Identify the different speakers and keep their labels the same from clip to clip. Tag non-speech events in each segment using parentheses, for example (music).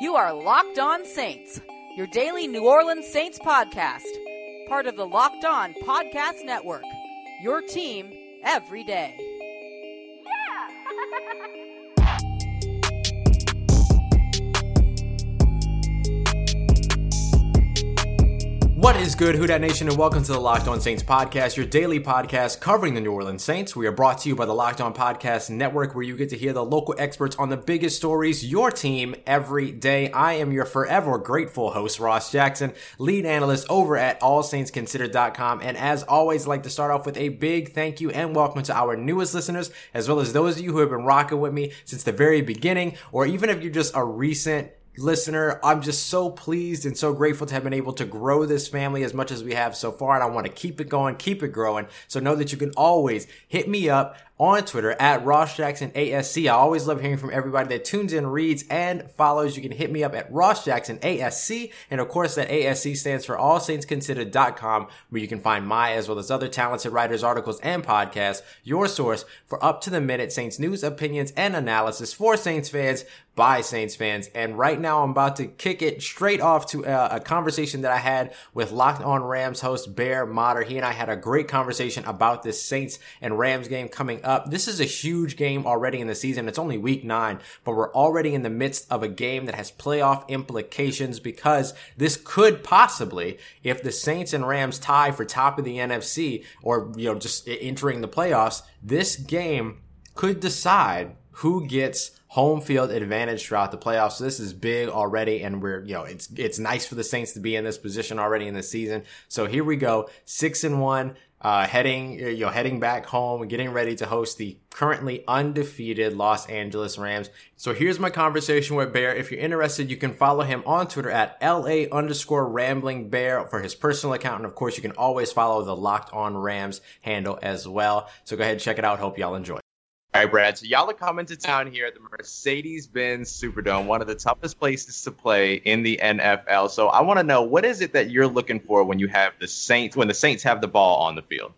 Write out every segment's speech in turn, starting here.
Speaker 1: You are Locked On Saints, your daily New Orleans Saints podcast, part of the Locked On Podcast Network. Your team every day.
Speaker 2: What is good, Who Dat Nation, and welcome to the Locked On Saints podcast, your daily podcast covering the New Orleans Saints. We are brought to you by the Locked On Podcast Network, where you get to hear the local experts on the biggest stories, your team every day. I am your forever grateful host, Ross Jackson, lead analyst over at AllSaintsConsidered.com. And as always, I'd like to start off with a big thank you and welcome to our newest listeners, as well as those of you who have been rocking with me since the very beginning, or even if you're just a recent listener. I'm just so pleased and so grateful to have been able to grow this family as much as we have so far. And I want to keep it going, keep it growing. So know that you can always hit me up on Twitter at Ross Jackson ASC. I always love hearing from everybody that tunes in, reads, and follows. You can hit me up at Ross Jackson ASC. And of course, that ASC stands for AllSaintsConsidered.com, where you can find my as well as other talented writers, articles, and podcasts, your source for up to the minute Saints news, opinions, and analysis for Saints fans by Saints fans. And right now, I'm about to kick it straight off to a, a conversation that I had with Locked On Rams host Bear Motter. He and I had a great conversation about this Saints and Rams game coming up. Uh, this is a huge game already in the season. It's only week nine, but we're already in the midst of a game that has playoff implications because this could possibly, if the Saints and Rams tie for top of the NFC or, you know, just entering the playoffs, this game could decide who gets home field advantage throughout the playoffs. So this is big already, and we're you know it's it's nice for the Saints to be in this position already in the season. So here we go, six and one. Uh, heading, you know, heading back home getting ready to host the currently undefeated Los Angeles Rams. So here's my conversation with Bear. If you're interested, you can follow him on Twitter at LA underscore rambling bear for his personal account. And of course, you can always follow the Locked On Rams handle as well. So go ahead and check it out. Hope y'all enjoy. All right, Brad. So y'all are coming to town here at the Mercedes-Benz Superdome, one of the toughest places to play in the NFL. So I want to know what is it that you're looking for when you have the Saints, when the Saints have the ball on the field.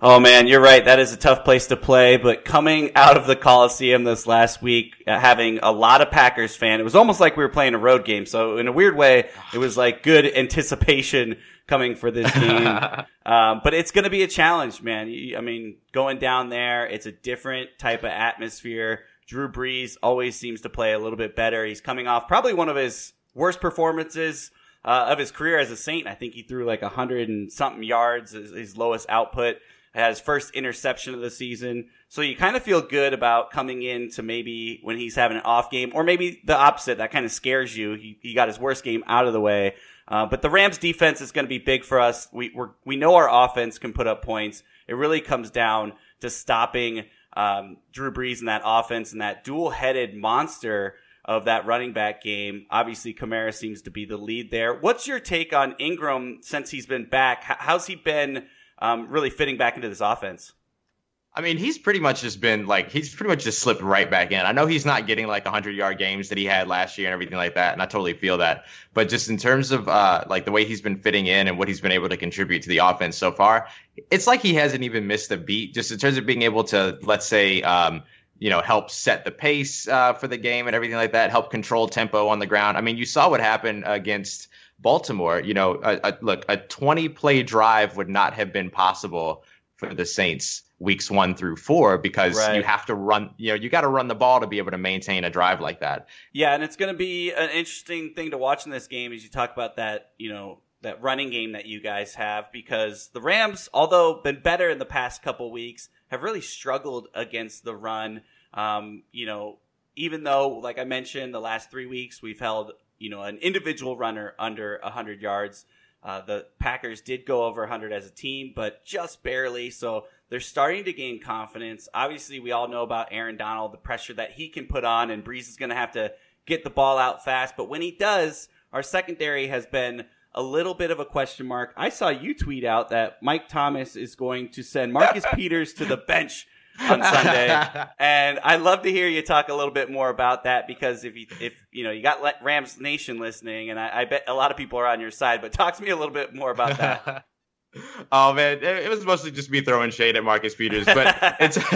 Speaker 3: Oh man, you're right. That is a tough place to play. But coming out of the Coliseum this last week, uh, having a lot of Packers fan, it was almost like we were playing a road game. So in a weird way, it was like good anticipation coming for this game. (laughs) um, but it's going to be a challenge, man. I mean, going down there, it's a different type of atmosphere. Drew Brees always seems to play a little bit better. He's coming off probably one of his worst performances uh, of his career as a Saint. I think he threw like a hundred and something yards, his, his lowest output. Has first interception of the season. So you kind of feel good about coming in to maybe when he's having an off game, or maybe the opposite. That kind of scares you. He, he got his worst game out of the way. Uh, but the Rams defense is going to be big for us. We we we know our offense can put up points. It really comes down to stopping um, Drew Brees and that offense and that dual-headed monster of that running back game. Obviously, Kamara seems to be the lead there. What's your take on Ingram since he's been back? How's he been um, really fitting back into this offense?
Speaker 2: I mean, he's pretty much just been like he's pretty much just slipped right back in. I know he's not getting like 100 yard games that he had last year and everything like that, and I totally feel that. But just in terms of uh, like the way he's been fitting in and what he's been able to contribute to the offense so far, it's like he hasn't even missed a beat. Just in terms of being able to, let's say, um, you know, help set the pace uh, for the game and everything like that, help control tempo on the ground. I mean, you saw what happened against Baltimore. You know, look, a 20 play drive would not have been possible for the Saints weeks one through four because right. you have to run you know you got to run the ball to be able to maintain a drive like that
Speaker 3: yeah and it's going to be an interesting thing to watch in this game as you talk about that you know that running game that you guys have because the rams although been better in the past couple weeks have really struggled against the run um, you know even though like i mentioned the last three weeks we've held you know an individual runner under 100 yards uh, the Packers did go over 100 as a team, but just barely. So they're starting to gain confidence. Obviously, we all know about Aaron Donald, the pressure that he can put on, and Brees is going to have to get the ball out fast. But when he does, our secondary has been a little bit of a question mark. I saw you tweet out that Mike Thomas is going to send Marcus (laughs) Peters to the bench on Sunday. (laughs) and I'd love to hear you talk a little bit more about that because if you, if, you know, you got Rams Nation listening and I, I bet a lot of people are on your side, but talk to me a little bit more about that. (laughs)
Speaker 4: Oh man, it was mostly just me throwing shade at Marcus Peters, but (laughs) it's (laughs)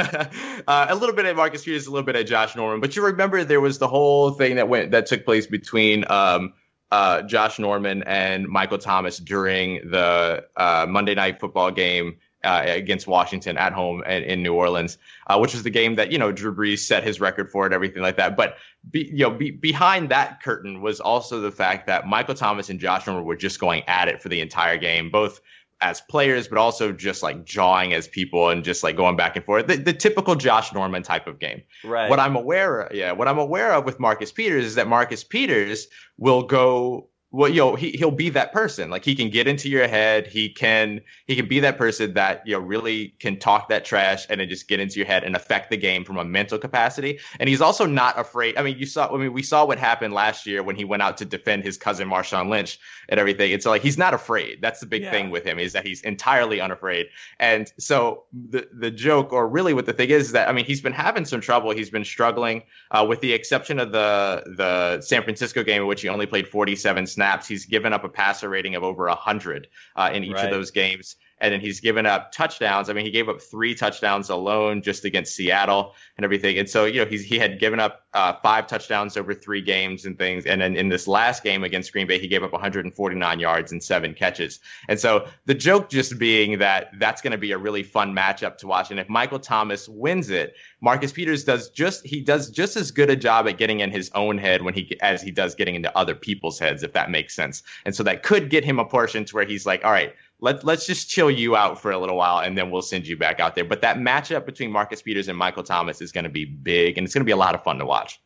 Speaker 4: uh, a little bit at Marcus Peters, a little bit at Josh Norman. But you remember there was the whole thing that went that took place between um, uh, Josh Norman and Michael Thomas during the uh, Monday Night Football game uh, against Washington at home in, in New Orleans, uh, which was the game that you know Drew Brees set his record for and everything like that. But be, you know, be, behind that curtain was also the fact that Michael Thomas and Josh Norman were just going at it for the entire game, both as players, but also just like jawing as people and just like going back and forth. The, the, typical Josh Norman type of game.
Speaker 3: Right.
Speaker 4: What I'm aware, of, yeah, what I'm aware of with Marcus Peters is that Marcus Peters will go well, you know, he he'll be that person. Like he can get into your head. He can he can be that person that you know really can talk that trash and then just get into your head and affect the game from a mental capacity. And he's also not afraid. I mean, you saw. I mean, we saw what happened last year when he went out to defend his cousin Marshawn Lynch and everything. It's like he's not afraid. That's the big yeah. thing with him is that he's entirely unafraid. And so the the joke, or really what the thing is, is that I mean, he's been having some trouble. He's been struggling, uh, with the exception of the the San Francisco game in which he only played 47 snaps snaps. He's given up a passer rating of over 100 uh, in each right. of those games and then he's given up touchdowns. I mean, he gave up three touchdowns alone just against Seattle and everything. And so, you know, he's he had given up uh, five touchdowns over three games and things. And then in this last game against Green Bay, he gave up 149 yards and seven catches. And so the joke just being that that's going to be a really fun matchup to watch. And if Michael Thomas wins it, Marcus Peters does just he does just as good a job at getting in his own head when he as he does getting into other people's heads, if that makes sense. And so that could get him a portion to where he's like, all right let, let's just chill you out for a little while and then we'll send you back out there. But that matchup between Marcus Peters and Michael Thomas is going to be big and it's going to be a lot of fun to watch.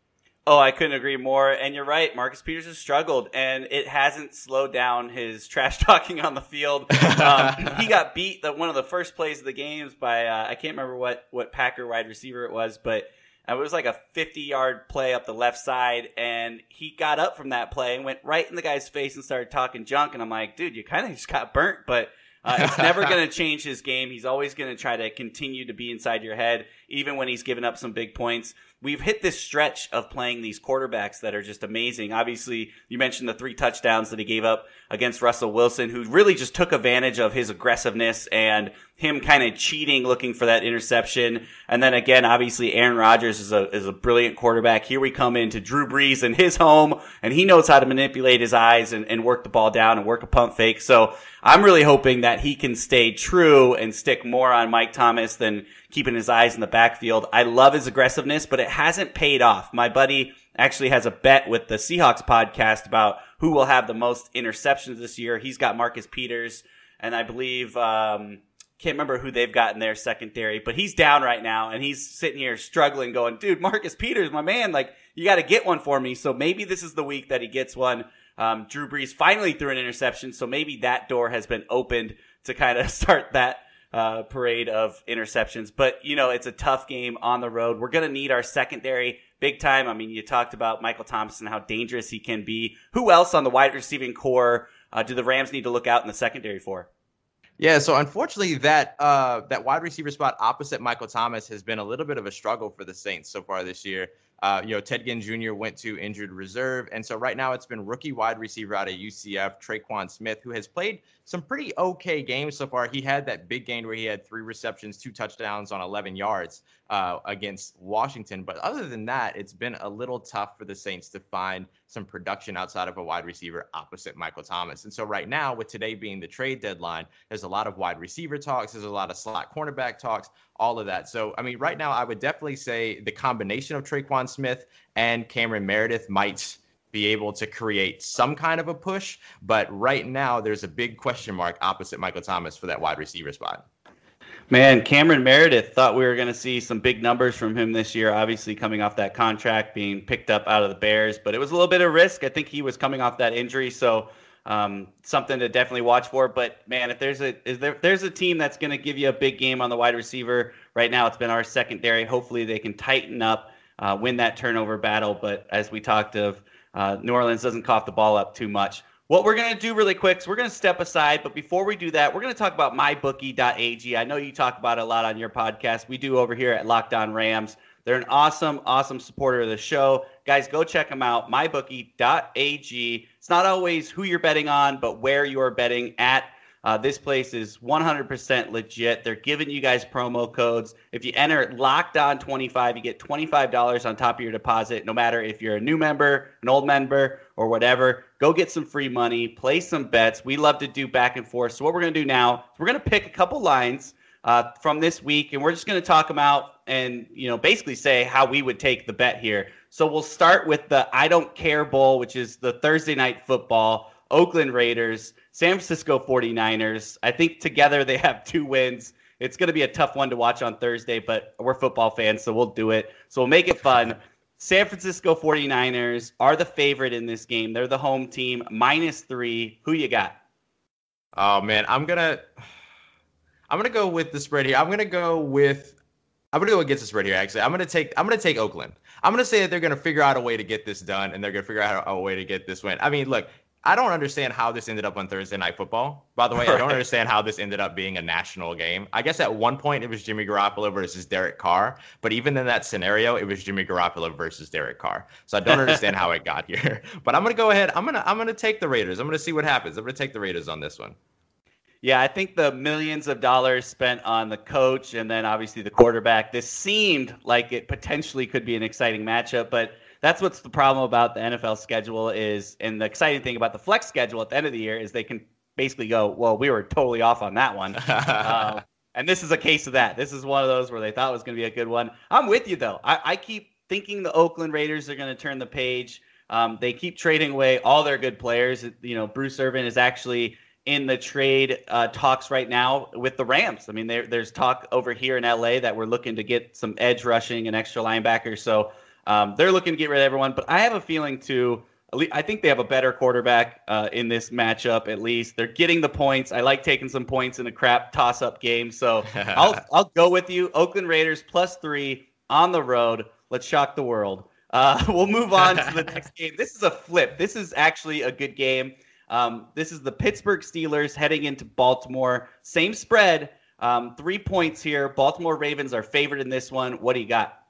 Speaker 3: Oh, I couldn't agree more. And you're right. Marcus Peters has struggled and it hasn't slowed down his (laughs) trash talking on the field. Um, (laughs) he got beat that one of the first plays of the games by, uh, I can't remember what, what Packer wide receiver it was, but it was like a 50 yard play up the left side, and he got up from that play and went right in the guy's face and started talking junk. And I'm like, dude, you kind of just got burnt, but uh, it's never (laughs) going to change his game. He's always going to try to continue to be inside your head, even when he's given up some big points we've hit this stretch of playing these quarterbacks that are just amazing. Obviously, you mentioned the three touchdowns that he gave up against Russell Wilson, who really just took advantage of his aggressiveness and him kind of cheating, looking for that interception. And then again, obviously, Aaron Rodgers is a is a brilliant quarterback. Here we come into Drew Brees in his home, and he knows how to manipulate his eyes and, and work the ball down and work a pump fake. So I'm really hoping that he can stay true and stick more on Mike Thomas than keeping his eyes in the backfield. I love his aggressiveness, but it hasn't paid off. My buddy actually has a bet with the Seahawks podcast about who will have the most interceptions this year. He's got Marcus Peters, and I believe um, can't remember who they've got in their secondary, but he's down right now, and he's sitting here struggling, going, "Dude, Marcus Peters, my man, like you got to get one for me." So maybe this is the week that he gets one. Um, Drew Brees finally threw an interception, so maybe that door has been opened to kind of (laughs) start that uh, parade of interceptions. But, you know, it's a tough game on the road. We're going to need our secondary big time. I mean, you talked about Michael Thompson, how dangerous he can be. Who else on the wide receiving core uh, do the Rams need to look out in the secondary for?
Speaker 4: Yeah, so unfortunately, that uh, that wide receiver spot opposite Michael Thomas has been a little bit of a struggle for the Saints so far this year. Uh, you know, Ted Ginn Jr. went to injured reserve, and so right now it's been rookie wide receiver out of UCF, Tre'Quan Smith, who has played some pretty okay games so far. He had that big game where he had three receptions, two touchdowns on 11 yards uh, against Washington. But other than that, it's been a little tough for the Saints to find some production outside of a wide receiver opposite Michael Thomas. And so right now, with today being the trade deadline, there's a lot of wide receiver talks, there's a lot of slot cornerback talks, all of that. So I mean, right now, I would definitely say the combination of Tre'Quan Smith and Cameron Meredith might be able to create some kind of a push. But right now, there's a big question mark opposite Michael Thomas for that wide receiver spot.
Speaker 3: Man, Cameron Meredith thought we were going to see some big numbers from him this year, obviously coming off that contract, being picked up out of the Bears, but it was a little bit of risk. I think he was coming off that injury, so um, something to definitely watch for. But man, if there's a is there there's a team that's going to give you a big game on the wide receiver right now, it's been our secondary. Hopefully, they can tighten up, uh, win that turnover battle. But as we talked of, uh, New Orleans doesn't cough the ball up too much. What we're going to do really quick is we're going to step aside, but before we do that, we're going to talk about mybookie.ag. I know you talk about it a lot on your podcast. We do over here at Locked On Rams. They're an awesome, awesome supporter of the show. Guys, go check them out, mybookie.ag. It's not always who you're betting on, but where you are betting at. Uh, this place is 100% legit. They're giving you guys promo codes. If you enter locked on 25, you get $25 on top of your deposit, no matter if you're a new member, an old member, or whatever. Go get some free money, play some bets. We love to do back and forth. So, what we're going to do now is we're going to pick a couple lines uh, from this week, and we're just going to talk them out and you know basically say how we would take the bet here. So we'll start with the I don't care bowl, which is the Thursday night football. Oakland Raiders, San Francisco 49ers. I think together they have two wins. It's going to be a tough one to watch on Thursday, but we're football fans, so we'll do it. So we'll make it fun. San Francisco 49ers are the favorite in this game. They're the home team, minus three. Who you got?
Speaker 4: Oh man, I'm gonna I'm gonna go with the spread here. I'm gonna go with I'm gonna go against the spread here. Actually, I'm gonna take I'm gonna take Oakland. I'm gonna say that they're gonna figure out a way to get this done, and they're gonna figure out a way to get this win. I mean, look, I don't understand how this ended up on Thursday Night Football. By the way, I don't (laughs) understand how this ended up being a national game. I guess at one point it was Jimmy Garoppolo versus Derek Carr, but even in that scenario, it was Jimmy Garoppolo versus Derek Carr. So I don't (laughs) understand how it got here. (laughs) But I'm gonna go ahead. I'm gonna I'm gonna take the Raiders. I'm gonna see what happens. I'm gonna take the Raiders on this one.
Speaker 3: Yeah, I think the millions of dollars spent on the coach and then obviously the quarterback, this seemed like it potentially could be an exciting matchup, but that's what's the problem about the NFL schedule is and the exciting thing about the flex schedule at the end of the year is they can basically go, well, we were totally off on that one. uh, (laughs) and this is a case of that. This is one of those where they thought it was going to be a good one. I'm with you though. I, I keep thinking the Oakland Raiders are going to turn the page. Um, they keep trading away all their good players. You know, Bruce Irvin is actually in the trade uh, talks right now with the Rams. I mean, there, there's talk over here in LA that we're looking to get some edge rushing and extra linebackers. So um, they're looking to get rid of everyone. But I have a feeling too. I think they have a better quarterback uh, in this matchup. At least they're getting the points. I like taking some points in a crap toss-up game, so (laughs) I'll I'll go with you. Oakland Raiders plus three on the road. Let's shock the world. Uh, (laughs) we'll move on to the (laughs) next game. This is a flip. This is actually a good game. Um, this is the Pittsburgh Steelers heading into Baltimore. Same spread, um, three points here. Baltimore Ravens are favored in this one. What do you got?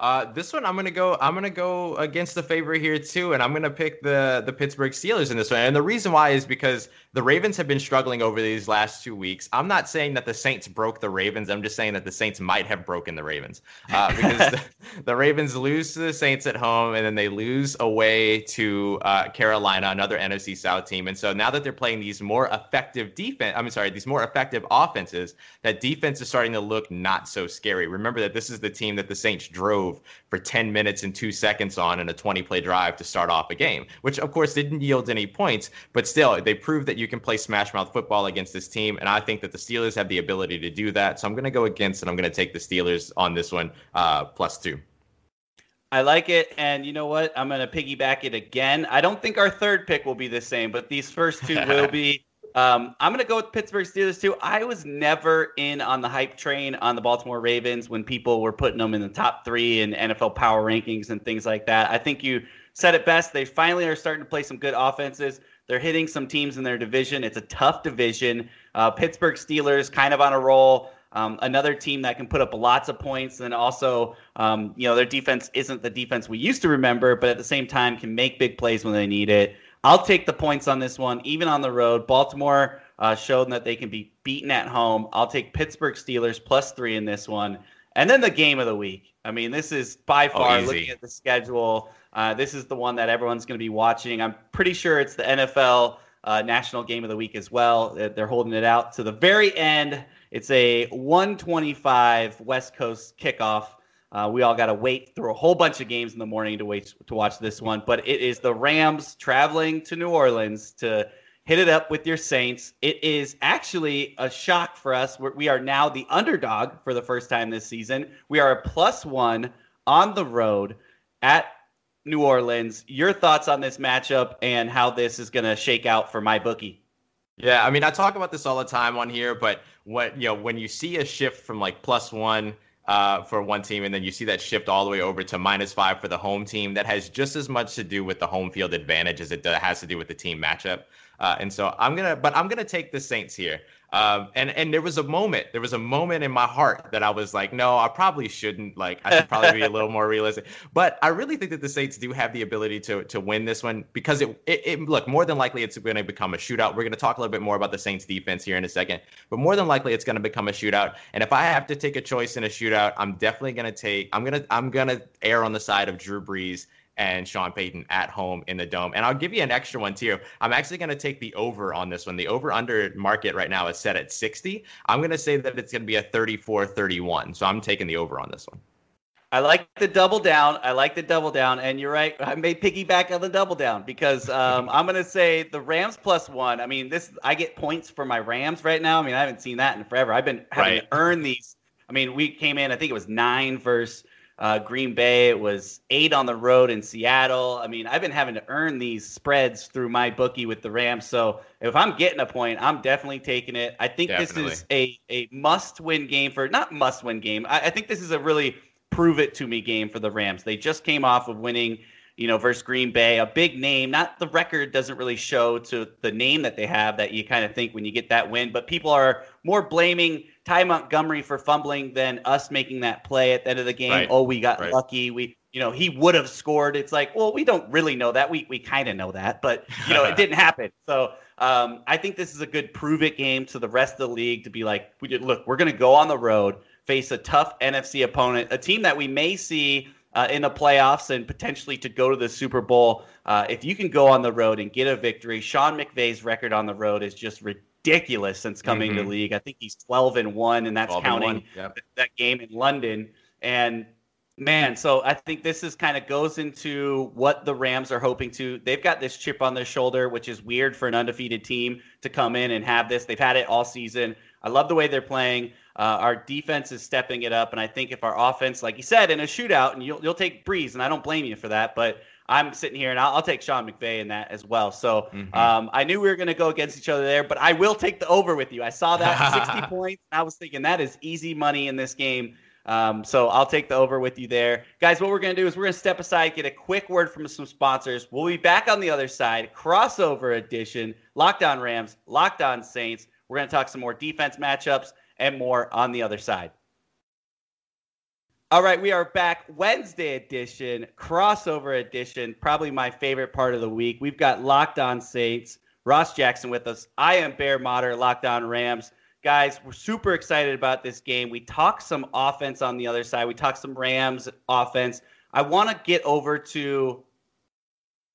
Speaker 4: Uh, this one I'm gonna go. I'm gonna go against the favorite here too, and I'm gonna pick the the Pittsburgh Steelers in this one. And the reason why is because the Ravens have been struggling over these last two weeks. I'm not saying that the Saints broke the Ravens. I'm just saying that the Saints might have broken the Ravens uh, because the, (laughs) the, Ravens lose to the Saints at home and then they lose away to uh, Carolina, another NFC South team. And so now that they're playing these more effective defense, I'm sorry, these more effective offenses, that defense is starting to look not so scary. Remember that this is the team that the Saints drove for 10 minutes and two seconds on in a 20 play drive to start off a game, which of course didn't yield any points, but still they proved that you you can play smash mouth football against this team, and I think that the Steelers have the ability to do that. So I'm going to go against, and I'm going to take the Steelers on this one uh, plus two.
Speaker 3: I like it, and you know what? I'm going to piggyback it again. I don't think our third pick will be the same, but these first two (laughs) will be. Um, I'm going to go with Pittsburgh Steelers too. I was never in on the hype train on the Baltimore Ravens when people were putting them in the top three in NFL power rankings and things like that. I think you said it best. They finally are starting to play some good offenses. They're hitting some teams in their division. It's a tough division. Uh, Pittsburgh Steelers kind of on a roll. Um, another team that can put up lots of points, and also, um, you know, their defense isn't the defense we used to remember, but at the same time can make big plays when they need it. I'll take the points on this one, even on the road. Baltimore uh, showed that they can be beaten at home. I'll take Pittsburgh Steelers plus three in this one. And then the game of the week. I mean, this is by oh, far oh, looking at the schedule. Uh, this is the one that everyone's going to be watching. I'm pretty sure it's the NFL uh, National Game of the Week as well. They're holding it out to the very end. It's a 125 West Coast kickoff. Uh, we all got to wait through a whole bunch of games in the morning to wait to watch this one. But it is the Rams traveling to New Orleans to hit it up with your Saints. It is actually a shock for us. We're, we are now the underdog for the first time this season. We are a plus one on the road at New Orleans. Your thoughts on this matchup and how this is going to shake out for my bookie?
Speaker 4: Yeah, I mean, I talk about this all the time on here, but what you know, when you see a shift from like plus one uh, for one team, and then you see that shift all the way over to minus five for the home team, that has just as much to do with the home field advantage as it has to do with the team matchup. Uh, and so I'm gonna, but I'm gonna take the Saints here. Um, and and there was a moment, there was a moment in my heart that I was like, no, I probably shouldn't. Like, I should probably be a little more realistic. But I really think that the Saints do have the ability to to win this one because it, it, it look more than likely it's going to become a shootout. We're going to talk a little bit more about the Saints defense here in a second, but more than likely it's going to become a shootout. And if I have to take a choice in a shootout, I'm definitely going to take. I'm gonna I'm gonna err on the side of Drew Brees and Sean Payton at home in the dome. And I'll give you an extra one too. I'm actually going to take the over on this one. The over under market right now is set at 60. I'm going to say that it's going to be a 34 31. So I'm taking the over on this one.
Speaker 3: I like the double down. I like the double down. And you're right. I may piggyback on the double down because um, I'm going to say the Rams plus one. I mean, this I get points for my Rams right now. I mean, I haven't seen that in forever. I've been having right. to earn these. I mean, we came in, I think it was nine versus uh, Green Bay. It was eight on the road in Seattle. I mean, I've been having to earn these spreads through my bookie with the Rams. So if I'm getting a point, I'm definitely taking it. I think definitely. this is a, a must win game for, not must win game. I, I think this is a really prove it to me game for the Rams. They just came off of winning you know, versus Green Bay, a big name. Not the record doesn't really show to the name that they have that you kind of think when you get that win, but people are more blaming Ty Montgomery for fumbling than us making that play at the end of the game. Right. Oh, we got right. lucky. We, you know, he would have scored. It's like, well, we don't really know that. We we kind of know that, but you know, it (laughs) didn't happen. So um, I think this is a good prove it game to the rest of the league to be like, we did, look, we're going to go on the road, face a tough NFC opponent, a team that we may see. Uh, in the playoffs and potentially to go to the Super Bowl. Uh, if you can go on the road and get a victory, Sean McVay's record on the road is just ridiculous ridiculous since coming mm-hmm. to league. I think he's 12 and 1 and that's counting yep. that game in London and man, so I think this is kind of goes into what the Rams are hoping to. They've got this chip on their shoulder, which is weird for an undefeated team to come in and have this. They've had it all season. I love the way they're playing. Uh, our defense is stepping it up, and I think if our offense, like you said, in a shootout, and you'll you'll take Brees, and I don't blame you for that, but I'm sitting here and I'll, I'll, take Sean McVay in that as well. So mm-hmm. um, I knew we were going to go against each other there, but I will take the over with you. I saw that (laughs) 60 points. I was thinking that is easy money in this game. Um, so I'll take the over with you there. Guys, what we're going to do is we're going to step aside, get a quick word from some sponsors. We'll be back on the other side, crossover edition, Locked On Rams, Locked On Saints. We're going to talk some more defense matchups and more on the other side. All right, we are back. Wednesday edition, crossover edition, probably my favorite part of the week. We've got Locked On Saints, Ross Jackson with us. I am Bear Motter, Locked On Rams. Guys, we're super excited about this game. We talked some offense on the other side. We talked some Rams offense. I want to get over to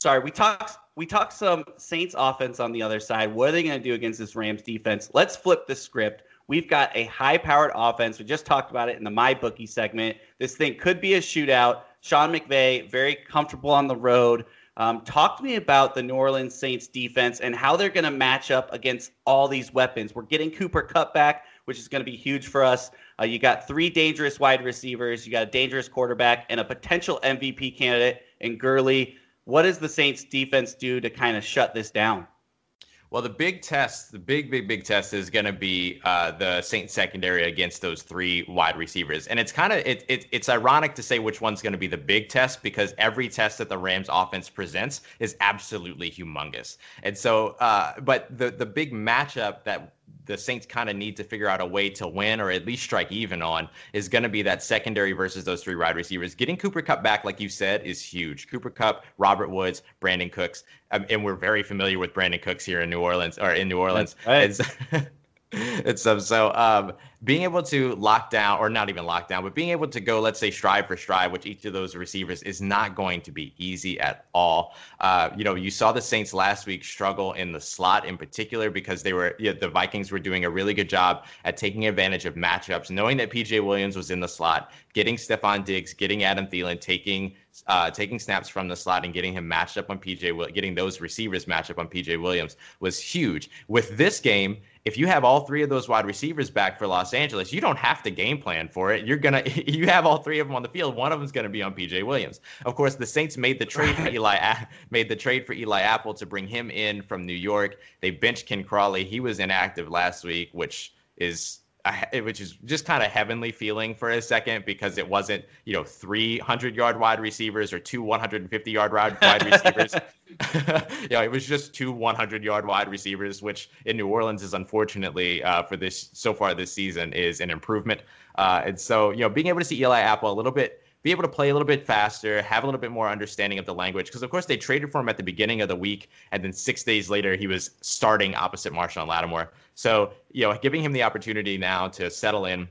Speaker 3: sorry, we talked we talked some Saints offense on the other side. What are they going to do against this Rams defense? Let's flip the script. We've got a high powered offense. We just talked about it in the My Bookie segment. This thing could be a shootout. Sean McVay, very comfortable on the road. Um, talk to me about the New Orleans Saints defense and how they're going to match up against all these weapons. We're getting Cooper Kupp back, which is going to be huge for us. Uh, you got three dangerous wide receivers, you got a dangerous quarterback, and a potential MVP candidate in Gurley. What does the Saints defense do to kind of shut this down?
Speaker 4: Well, the big test, the big, big, big test is going to be uh, the Saints secondary against those three wide receivers, and it's kind of it, it, it's ironic to say which one's going to be the big test because every test that the Rams offense presents is absolutely humongous, and so, uh, but the the big matchup that the Saints kind of need to figure out a way to win or at least strike even on is going to be that secondary versus those three wide receivers. Getting Cooper Kupp back, like you said, is huge. Cooper Kupp, Robert Woods, Brandin Cooks, um, and we're very familiar with Brandin Cooks here in New Orleans or in New Orleans. Right. (laughs) it's um, so um, being able to lock down or not even lock down but being able to go let's say stride for stride which each of those receivers is not going to be easy at all uh, you know you saw the saints last week struggle in the slot in particular because they were you know, the vikings were doing a really good job at taking advantage of matchups knowing that pj williams was in the slot getting stefon diggs getting adam Thielen, taking uh, taking snaps from the slot and getting him matched up on PJ, getting those receivers matched up on PJ Williams was huge. With this game, if you have all three of those wide receivers back for Los Angeles, you don't have to game plan for it. You're gonna (laughs) you have all three of them on the field. One of them's gonna be on PJ Williams. Of course, the Saints made the trade for Eli made the trade for Eli Apple to bring him in from New York. They benched Ken Crawley. He was inactive last week, which is which is just kind of heavenly feeling for a second because it wasn't you know 300 yard wide receivers or two 150 yard wide receivers. (laughs) (laughs) you know, it was just two 100 yard wide receivers, which in New Orleans is unfortunately uh, for this so far this season is an improvement. Uh, and so you know, being able to see Eli Apple a little bit be able to play a little bit faster, have a little bit more understanding of the language. Because of course they traded for him at the beginning of the week, and then six days later he was starting opposite Marshon Lattimore. So you know, giving him the opportunity now to settle in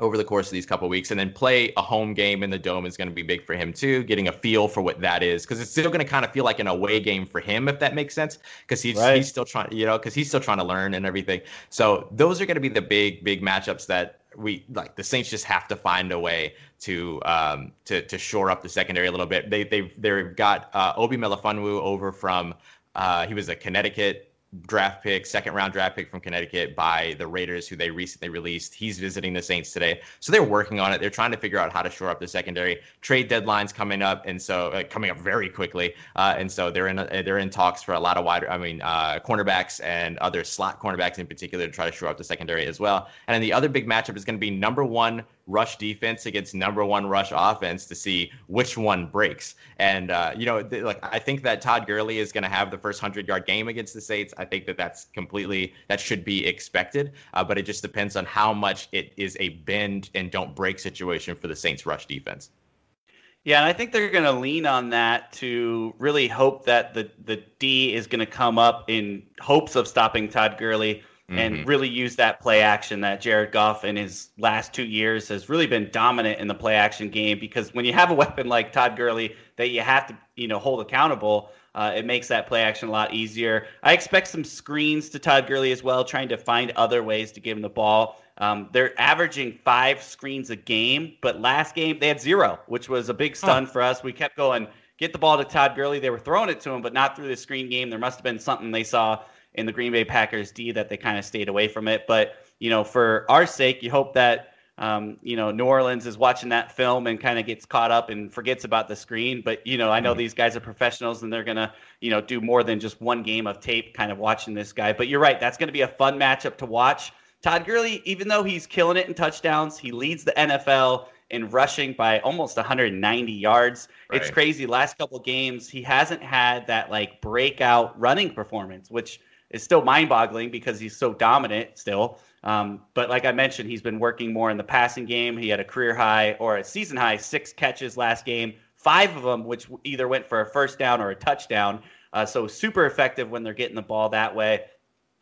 Speaker 4: over the course of these couple of weeks and then play a home game in the dome is going to be big for him too getting a feel for what that is because it's still going to kind of feel like an away game for him if that makes sense because he's, right. he's still trying you know because he's still trying to learn and everything so those are going to be the big big matchups that we like the Saints just have to find a way to um, to to shore up the secondary a little bit. They they they've got uh, Obi Melifonwu over from uh, he was a Connecticut draft pick, second round draft pick from Connecticut by the Raiders, who they recently released. He's visiting the Saints today, so they're working on it. They're trying to figure out how to shore up the secondary. Trade deadlines coming up, and so uh, coming up very quickly, uh, and so they're in uh, they're in talks for a lot of wide, I mean, uh, cornerbacks and other slot cornerbacks in particular to try to shore up the secondary as well. And then the other big matchup is going to be number one rush defense against number one rush offense to see which one breaks. And uh, you know, th- like I think that Todd Gurley is going to have the first hundred yard game against the Saints. I think that that's completely that should be expected. Uh, but it just depends on how much it is a bend and don't break situation for the Saints rush defense.
Speaker 3: Yeah, and I think they're going to lean on that to really hope that the the D is going to come up in hopes of stopping Todd Gurley and mm-hmm. really use that play action that Jared Goff in his last two years has really been dominant in the play action game because when you have a (laughs) weapon like Todd Gurley that you have to you know hold accountable, uh, it makes that play action a lot easier. I expect some screens to Todd Gurley as well, trying to find other ways to give him the ball. Um, they're averaging five screens a game, but last game they had zero, which was a big stun huh. for us. We kept going, get the ball to Todd Gurley. They were throwing it to him, but not through the screen game. There must have been something they saw in the Green Bay Packers D that they kind of stayed away from it. But you know, for our sake, you hope that um, you know New Orleans is watching that film and kind of gets caught up and forgets about the screen. But you know, I know mm-hmm. these guys are professionals and they're gonna you know do more than just one game of tape, kind of watching this guy. But you're right, that's gonna be a fun matchup to watch. Todd Gurley, even though he's killing it in touchdowns, he leads the NFL in rushing by almost 190 yards. Right. It's crazy. Last couple games, he hasn't had that like breakout running performance, which is still mind-boggling because he's so dominant still. Um, but like I mentioned, he's been working more in the passing game. He had a career high or a season high six catches last game, five of them which either went for a first down or a touchdown. Uh, so super effective when they're getting the ball that way.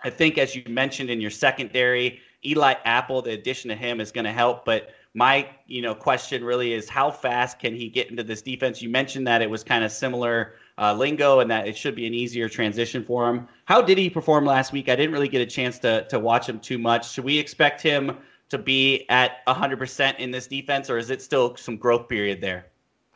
Speaker 3: I think, as you mentioned in your secondary, Eli Apple, the addition to him is going to help. But my, you know, question really is how fast can he get into this defense? You mentioned that it was kind of similar uh, lingo and that it should be an easier transition for him. How did he perform last week? I didn't really get a chance to to watch him too much. Should we expect him to be at 100% in this defense, or is it still some growth period there?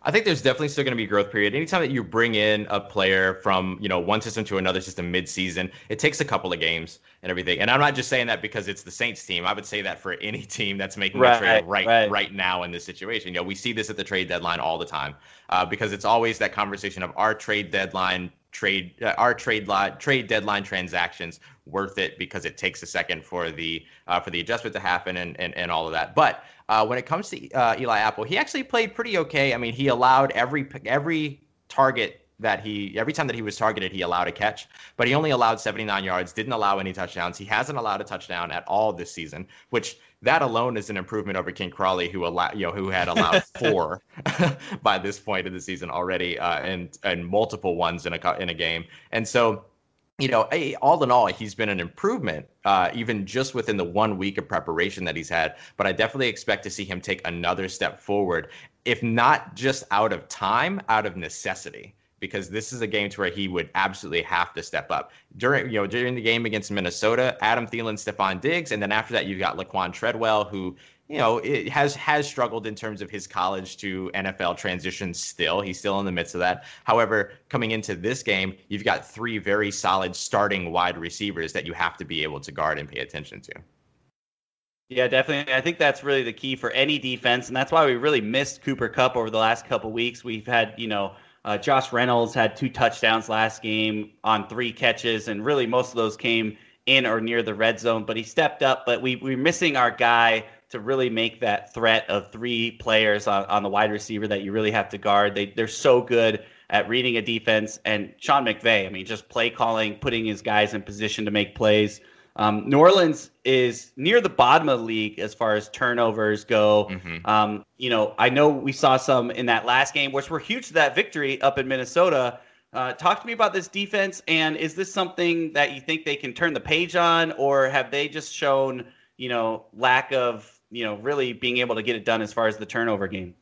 Speaker 4: I think there's definitely still going to be a growth period. Anytime that you bring in a player from you know one system to another system mid-season, it takes a couple of games and everything. And I'm not just saying that because it's the Saints team. I would say that for any (laughs) team that's making right, a trade right, right right now in this situation. You know, we see this at the trade deadline all the time uh, because it's always that conversation of our trade deadline trade uh, our trade line trade deadline transactions worth it because it takes a second for the uh, for the adjustment to happen and, and and all of that. But uh, when it comes to uh, Eli Apple, he actually played pretty okay. I mean, he allowed every every target that he every time that he was targeted, he allowed a catch, but he only allowed 79 yards, didn't allow any touchdowns. He hasn't allowed a touchdown at all this season, which that alone is an improvement over Ken Crawley, who allowed you know who had allowed (laughs) four (laughs) by this point of the season already, uh, and and multiple ones in a in a game, and so you know, all in all, he's been an improvement, uh, even just within the one week of preparation that he's had. But I definitely expect to see him take another step forward, if not just out of time, out of necessity. Because this is a game to where he would absolutely have to step up during, you know, during the game against Minnesota. Adam Thielen, Stefon Diggs, and then after that, you've got Laquon Treadwell, who you know, it has has struggled in terms of his college to NFL transition still. He's still in the midst of that. However, coming into this game, you've got three very solid starting wide receivers that you have to be able to guard and pay attention to.
Speaker 3: Yeah, definitely. I think that's really the key for any defense, and that's why we really missed Cooper Kupp over the last couple weeks. We've had, you know, uh, Josh Reynolds had two touchdowns last game on three catches, and really most of those came in or near the red zone, but he stepped up. But we, we're missing our guy to really make that threat of three players on, on the wide receiver that you really have to guard. They, they're so good at reading a defense. And Sean McVay, I mean, just play calling, putting his guys in position to make plays. Um, New Orleans is near the bottom of the league as far as turnovers go. Mm-hmm. Um, you know, I know we saw some in that last game, which were huge to that victory up in Minnesota. Uh, talk to me about this defense, and is this something that you think they can turn the page on, or have they just shown, you know, lack of, you know, really being able to get it done as far as the turnover game?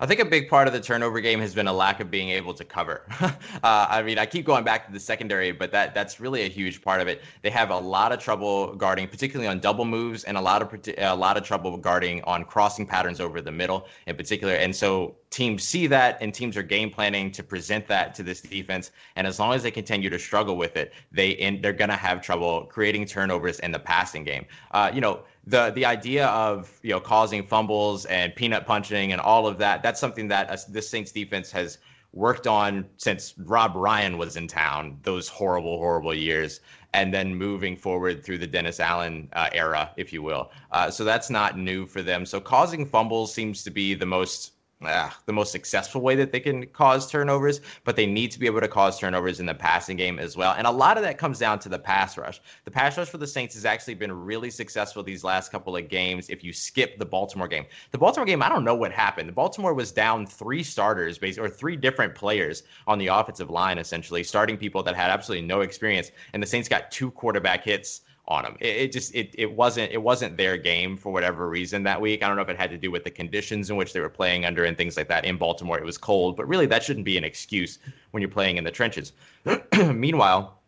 Speaker 4: I think a big part of the turnover game has been a lack of being able to cover. (laughs) uh, I mean, I keep going back to the secondary, but that that's really a huge part of it. They have a lot of trouble guarding, particularly on double moves, and a lot of a lot of trouble guarding on crossing patterns over the middle, in particular. And so teams see that, and teams are game planning to present that to this defense. And as long as they continue to struggle with it, they in, they're gonna have trouble creating turnovers in the passing game. Uh, you know the the idea of you know causing fumbles and peanut punching and all of that that's something that uh, the Saints defense has worked on since Rob Ryan was in town those horrible horrible years and then moving forward through the Dennis Allen uh, era if you will. Uh, so that's not new for them. So causing fumbles seems to be the most uh, the most successful way that they can cause turnovers, but they need to be able to cause turnovers in the passing game as well. And a lot of that comes down to the pass rush. The pass rush for the Saints has actually been really successful these last couple of games if you skip the Baltimore game. The Baltimore game, I don't know what happened. The Baltimore was down three starters, or three different players on the offensive line, essentially, starting people that had absolutely no experience. And the Saints got two quarterback hits on them. It, it, just it it wasn't it wasn't their game for whatever reason that week. I don't know if it had to do with the conditions in which they were playing under and things like that. In Baltimore, it was cold, but really that shouldn't be an excuse when you're playing in the trenches. (clears throat) Meanwhile,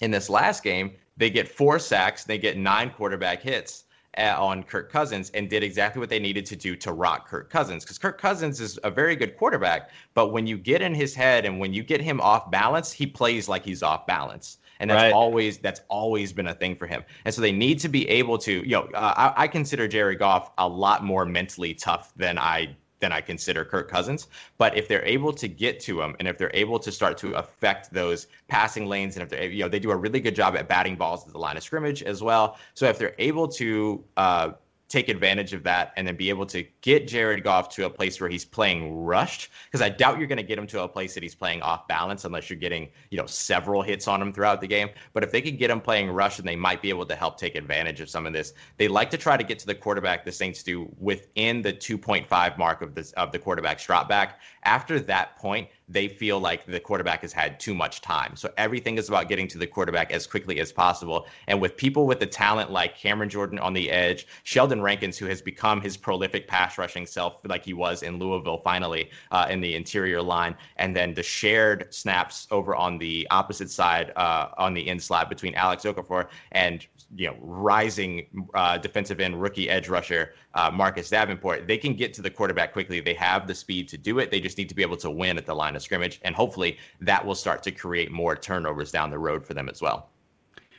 Speaker 4: in this last game, they get four sacks, they get nine quarterback hits uh, on Kirk Cousins and did exactly what they needed to do to rock Kirk Cousins because Kirk Cousins is a very good quarterback, but when you get in his head and when you get him off balance, he plays like he's off balance and that's right. always that's always been a thing for him. And so they need to be able to, you know, uh, I, I consider Jared Goff a lot more mentally tough than I than I consider Kirk Cousins. But if they're able to get to him, and if they're able to start to affect those passing lanes, and if they, you know, they do a really good job at batting balls at the line of scrimmage as well. So if they're able to uh, take advantage of that and then be able to get Jared Goff to a place where he's playing rushed because I doubt you're going to get him to a place that he's playing off balance unless you're getting, you know, several hits on him throughout the game. But if they could get him playing rush and they might be able to help take advantage of some of this. They like to try to get to the quarterback the Saints do within the 2.5 mark of this of the quarterback's drop back. After that point, they feel like the quarterback has had too much time. So everything is about getting to the quarterback as quickly as possible. And with people with the talent like Cameron Jordan on the edge, Sheldon Rankins, who has become his prolific pass rushing self like he was in Louisville finally uh, in the interior line, and then the shared snaps over on the opposite side uh, on the in slot between Alex Okafor and you know rising uh, defensive end rookie edge rusher uh, Marcus Davenport, they can get to the quarterback quickly. They have the speed to do it. They just need to be able to win at the line of scrimmage, and hopefully that will start to create more turnovers down the road for them as well.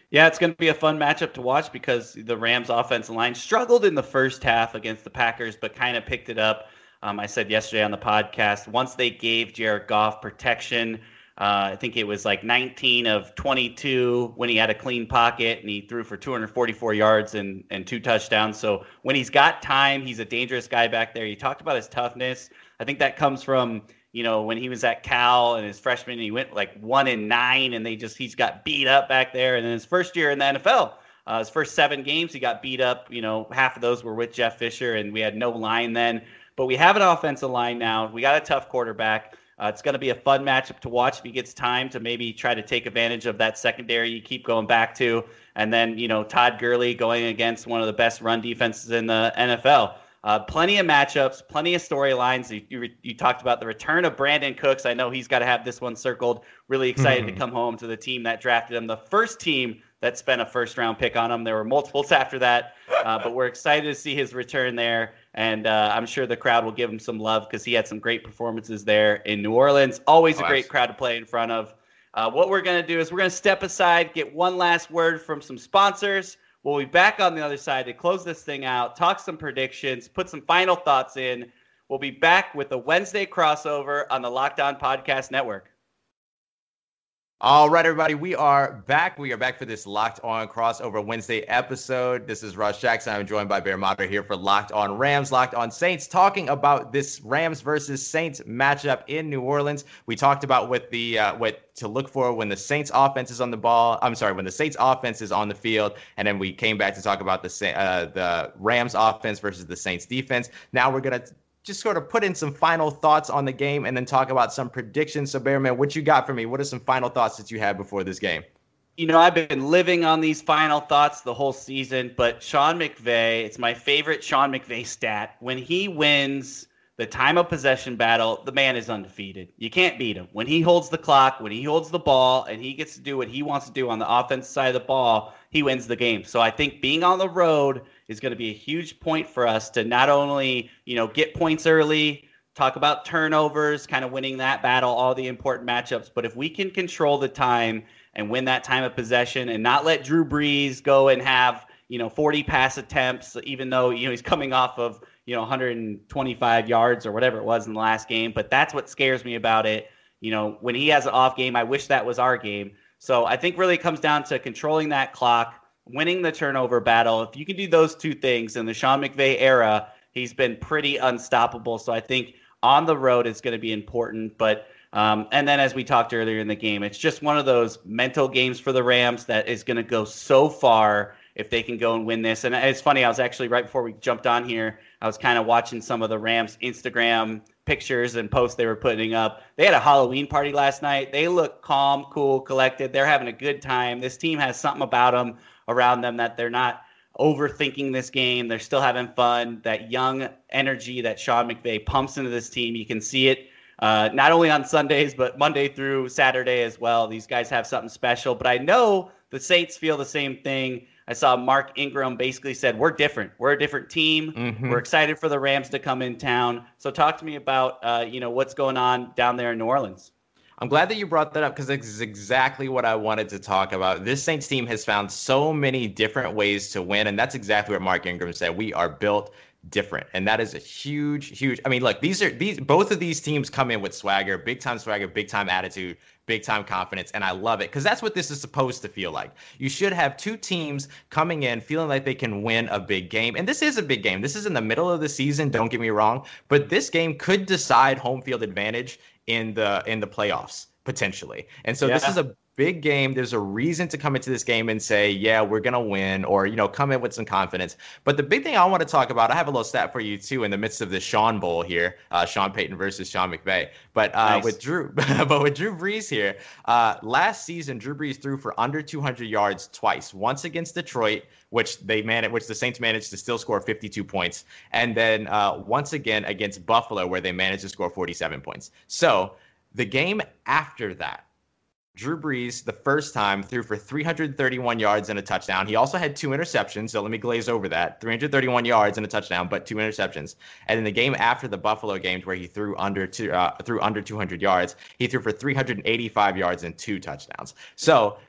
Speaker 3: Yeah, it's going to be a fun matchup to watch because the Rams' offensive line struggled in the first half against the Packers, but kind of picked it up. Um, I said yesterday on the podcast, once they gave Jared Goff protection uh, I think it was like 19 of 22 when he had a clean pocket and he threw for 244 yards and, and two touchdowns. So when he's got time, he's a dangerous guy back there. You talked about his toughness. I think that comes from, you know, when he was at Cal and his freshman, he went like one in nine and they just, he's got beat up back there. And then his first year in the NFL, uh, his first seven games, he got beat up. You know, half of those were with Jeff Fisher and we had no line then. But we have an offensive line now. We got a tough quarterback. Uh, it's going to be a fun matchup to watch if he gets time to maybe try to take advantage of that secondary you keep going back to. And then, you know, Todd Gurley going against one of the best run defenses in the NFL. Uh, plenty of matchups, plenty of storylines. You, you, you, talked about the return of Brandin Cooks. I know he's got to have this one circled. Really excited mm-hmm. to come home to the team that drafted him, the first team that spent a first round pick on him. There were multiples (laughs) after that, uh, but we're excited to see his return there and uh, I'm sure the crowd will give him some love because he had some great performances there in New Orleans. Always oh, a great crowd to play in front of. Uh, what we're going to do is we're going to step aside, get one last word from some sponsors. We'll be back on the other side to close this thing out, talk some predictions, put some final thoughts in. We'll be back with a Wednesday crossover on the Locked On Podcast Network.
Speaker 4: All right, everybody, we are back. We are back for this Locked On Crossover Wednesday episode. This is Ross Jackson. I'm joined by Bear Motter here for Locked On Rams, Locked On Saints, talking about this Rams versus Saints matchup in New Orleans. We talked about what the uh, what to look for when the Saints offense is on the ball. I'm sorry, when the Saints offense is on the field, and then we came back to talk about the uh, the Rams offense versus the Saints defense. Now we're gonna just sort of put in some final thoughts on the game and then talk about some predictions. So, Bearman, what you got for me? What are some final thoughts that you had before this game?
Speaker 3: You know, I've been living on these final thoughts the whole season, but Sean McVay, it's my favorite Sean McVay stat. When he wins the time of possession battle, the man is undefeated. You can't beat him. When he holds the clock, when he holds the ball, and he gets to do what he wants to do on the offense side of the ball, he wins the game. So I think being on the road – is going to be a huge point for us to not only, you know, get points early, talk about turnovers, kind of winning that battle, all the important matchups, but if we can control the time and win that time of possession and not let Drew Brees go and have, you know, 40 pass attempts even though, you know, he's coming off of, you know, 125 yards or whatever it was in the last game, but that's what scares me about it. You know, when he has an off game, I wish that was our game. So I think really it comes down to controlling that clock, winning the turnover battle. If you can do those two things in the Sean McVay era, he's been pretty unstoppable. So I think on the road it's going to be important. But um, and then as we talked earlier in the game, it's just one of those mental games for the Rams that is going to go so far if they can go and win this. And it's funny, I was actually right before we jumped on here, I was kind of watching some of the Rams Instagram pictures and posts they were putting up. They had a Halloween party last night. They look calm, cool, collected. They're having a good time. This team has something about them around them that they're not overthinking this game. They're still having fun. That young energy that Sean McVay pumps into this team, you can see it uh, not only on Sundays, but Monday through Saturday as well. These guys have something special. But I know the Saints feel the same thing. I saw Mark Ingram basically said, We're different. We're a different team. Mm-hmm. We're excited for the Rams to come in town. So talk to me about uh, you know what's going on down there in New Orleans.
Speaker 4: I'm glad that you brought that up because it's exactly what I wanted to talk about. This Saints team has found so many different ways to win, and that's exactly what Mark Ingram said. We are built different, and that is a huge, huge. I mean, look, these are these both of these teams come in with swagger, big time swagger, big time attitude, big time confidence, and I love it because that's what this is supposed to feel like. You should have two teams coming in feeling like they can win a big game, and this is a big game. This is in the middle of the season. Don't get me wrong, but this game could decide home field advantage in the in the playoffs potentially. And so yeah. this is a big game. There's a reason to come into this game and say, yeah, we're going to win, or, you know, come in with some confidence. But the big thing I want to talk about, I have a little stat for you, too, in the midst of the Sean Bowl here, uh, Sean Payton versus Sean McVay. But uh, nice. with Drew, (laughs) but with Drew Brees here, uh, last season, Drew Brees threw for under 200 yards twice, once against Detroit, which they managed, which the Saints managed to still score 52 points, and then uh, once again against Buffalo, where they managed to score 47 points. So, the game after that, Drew Brees, the first time, threw for 331 yards and a touchdown. He also had two interceptions, so let me glaze over that. 331 yards and a touchdown, but two interceptions. And in the game after the Buffalo games, where he threw under two, uh, threw under 200 yards, he threw for 385 yards and two touchdowns. So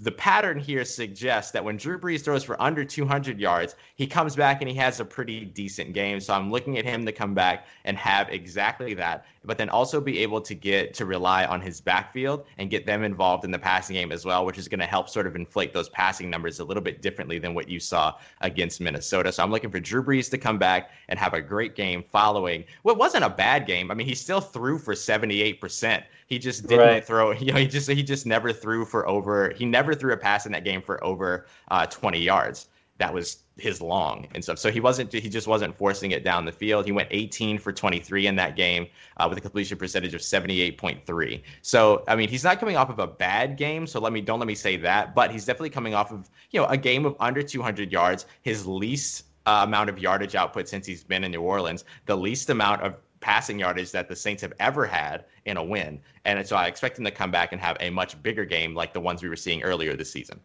Speaker 4: the pattern here suggests that when Drew Brees throws for under 200 yards, he comes back and he has a pretty decent game. So I'm looking at him to come back and have exactly that, but then also be able to get to rely on his backfield and get them involved in the passing game as well, which is going to help sort of inflate those passing numbers a little bit differently than what you saw against Minnesota. So I'm looking for Drew Brees to come back and have a great game following what wasn't a bad game. I mean, he still threw for 78%. He just didn't right. throw. (laughs) You know, he just he just never threw for over. He never threw a pass in that game for over uh, 20 yards. That was his long and stuff. So he wasn't. He just wasn't forcing it down the field. He went 18 for 23 in that game uh, with a completion percentage of 78.3. So I mean, he's not coming off of a bad game. So let me don't let me say that. But he's definitely coming off of you know a game of under 200 yards. His least uh, amount of yardage output since he's been in New Orleans. The least amount of passing yardage that the Saints have ever had in a win. And so I expect him to come back and have a much bigger game like the ones we were seeing earlier this season.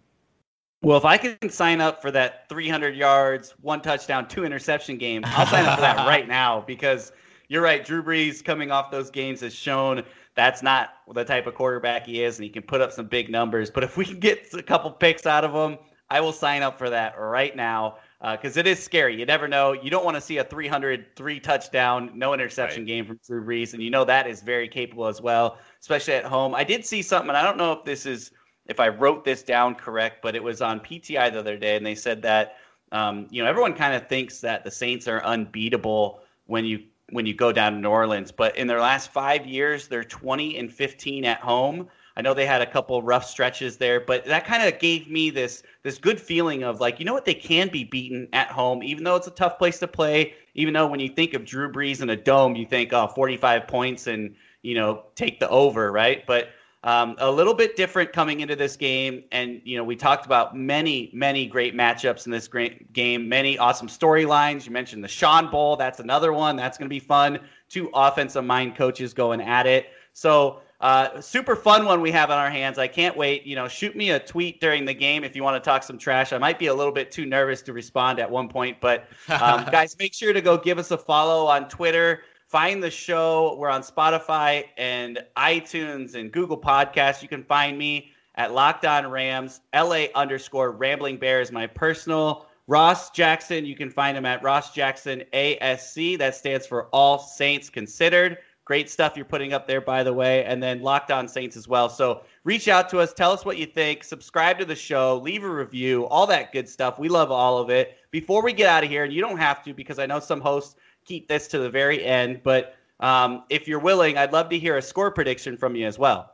Speaker 3: Well, if I can sign up for that 300 yards, one touchdown, two interception game, I'll sign up for that (laughs) right now because you're right. Drew Brees coming off those games has shown that's not the type of quarterback he is, and he can put up some big numbers. But if we can get a couple picks out of him, I will sign up for that right now. Because uh, it is scary. You never know. You don't want to see a 300, three touchdown, no interception right. game from Drew Brees, and you know that is very capable as well, especially at home. I did see something, and I don't know if this is if I wrote this down correct, but it was on PTI the other day, and they said that um, you know everyone kind of thinks that the Saints are unbeatable when you when you go down to New Orleans, but in their last five years, they're 20 and 15 at home. I know they had a couple rough stretches there, but that kind of gave me this this good feeling of like, you know what, they can be beaten at home, even though it's a tough place to play. Even though when you think of Drew Brees in a dome, you think, oh, 45 points and you know take the over, right? But um, a little bit different coming into this game, and you know we talked about many, many great matchups in this great game, many awesome storylines. You mentioned the Sean Bowl, that's another one that's going to be fun. Two offensive mind coaches going at it, so uh, super fun one we have on our hands. I can't wait. You know, shoot me a tweet during the game if you want to talk some trash. I might be a little bit too nervous to respond at one point, but um, (laughs) guys, make sure to go give us a follow on Twitter. Find the show. We're on Spotify and iTunes and Google Podcasts. You can find me at Locked On Rams, LA underscore Rambling Bear is my personal. Ross Jackson, you can find him at Ross Jackson ASC. That stands for All Saints Considered. Great stuff you're putting up there, by the way. And then Locked On Saints as well. So reach out to us, tell us what you think, subscribe to the show, leave a review, all that good stuff. We love all of it. Before we get out of here, and you don't have to because I know some hosts keep this to the very end. But um, if you're willing, I'd love to hear a score prediction from you as well.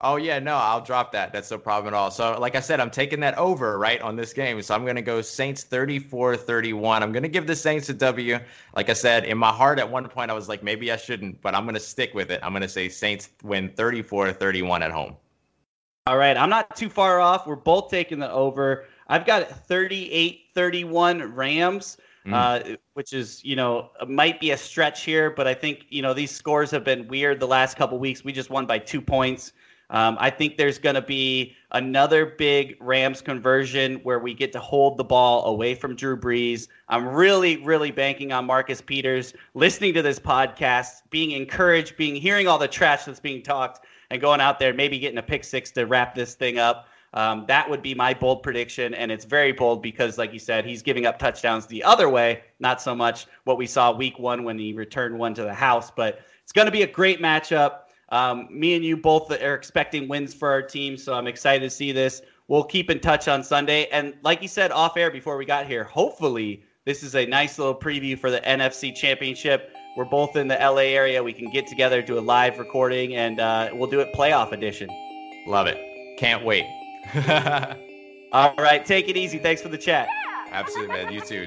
Speaker 4: Oh yeah, no, I'll drop that. That's no problem at all. So like I said, I'm taking that over, right, on this game. So I'm going to go Saints 34-31. I'm going to give the Saints a W. Like I said, in my heart at one point I was like maybe I shouldn't, but I'm going to stick with it. I'm going to say Saints win 34-31 at home.
Speaker 3: All right, I'm not too far off. We're both taking the over. I've got 38-31 Rams mm. uh, which is you know might be a stretch here, but I think you know these scores have been weird the last couple weeks. We just won by two points. Um, I think there's going to be another big Rams conversion where we get to hold the ball away from Drew Brees. I'm really, really banking on Marcus Peters listening to this podcast, being encouraged, being hearing all the trash that's being talked, and going out there maybe getting a pick six to wrap this thing up. Um, that would be my bold prediction, and it's very bold because, like you said, he's giving up touchdowns the other way, not so much what we saw week one when he returned one to the house. But it's going to be a great matchup. Um, me and you both are expecting wins for our team, so I'm excited to see this. We'll keep in touch on Sunday, and like you said off air before we got here, hopefully this is a nice little preview for the NFC Championship. We're both in the LA area. We can get together, do a live recording, and uh, we'll do it playoff edition.
Speaker 4: Love it. Can't wait. (laughs)
Speaker 3: All right. Take it easy. Thanks for the chat.
Speaker 4: Absolutely, man. You too.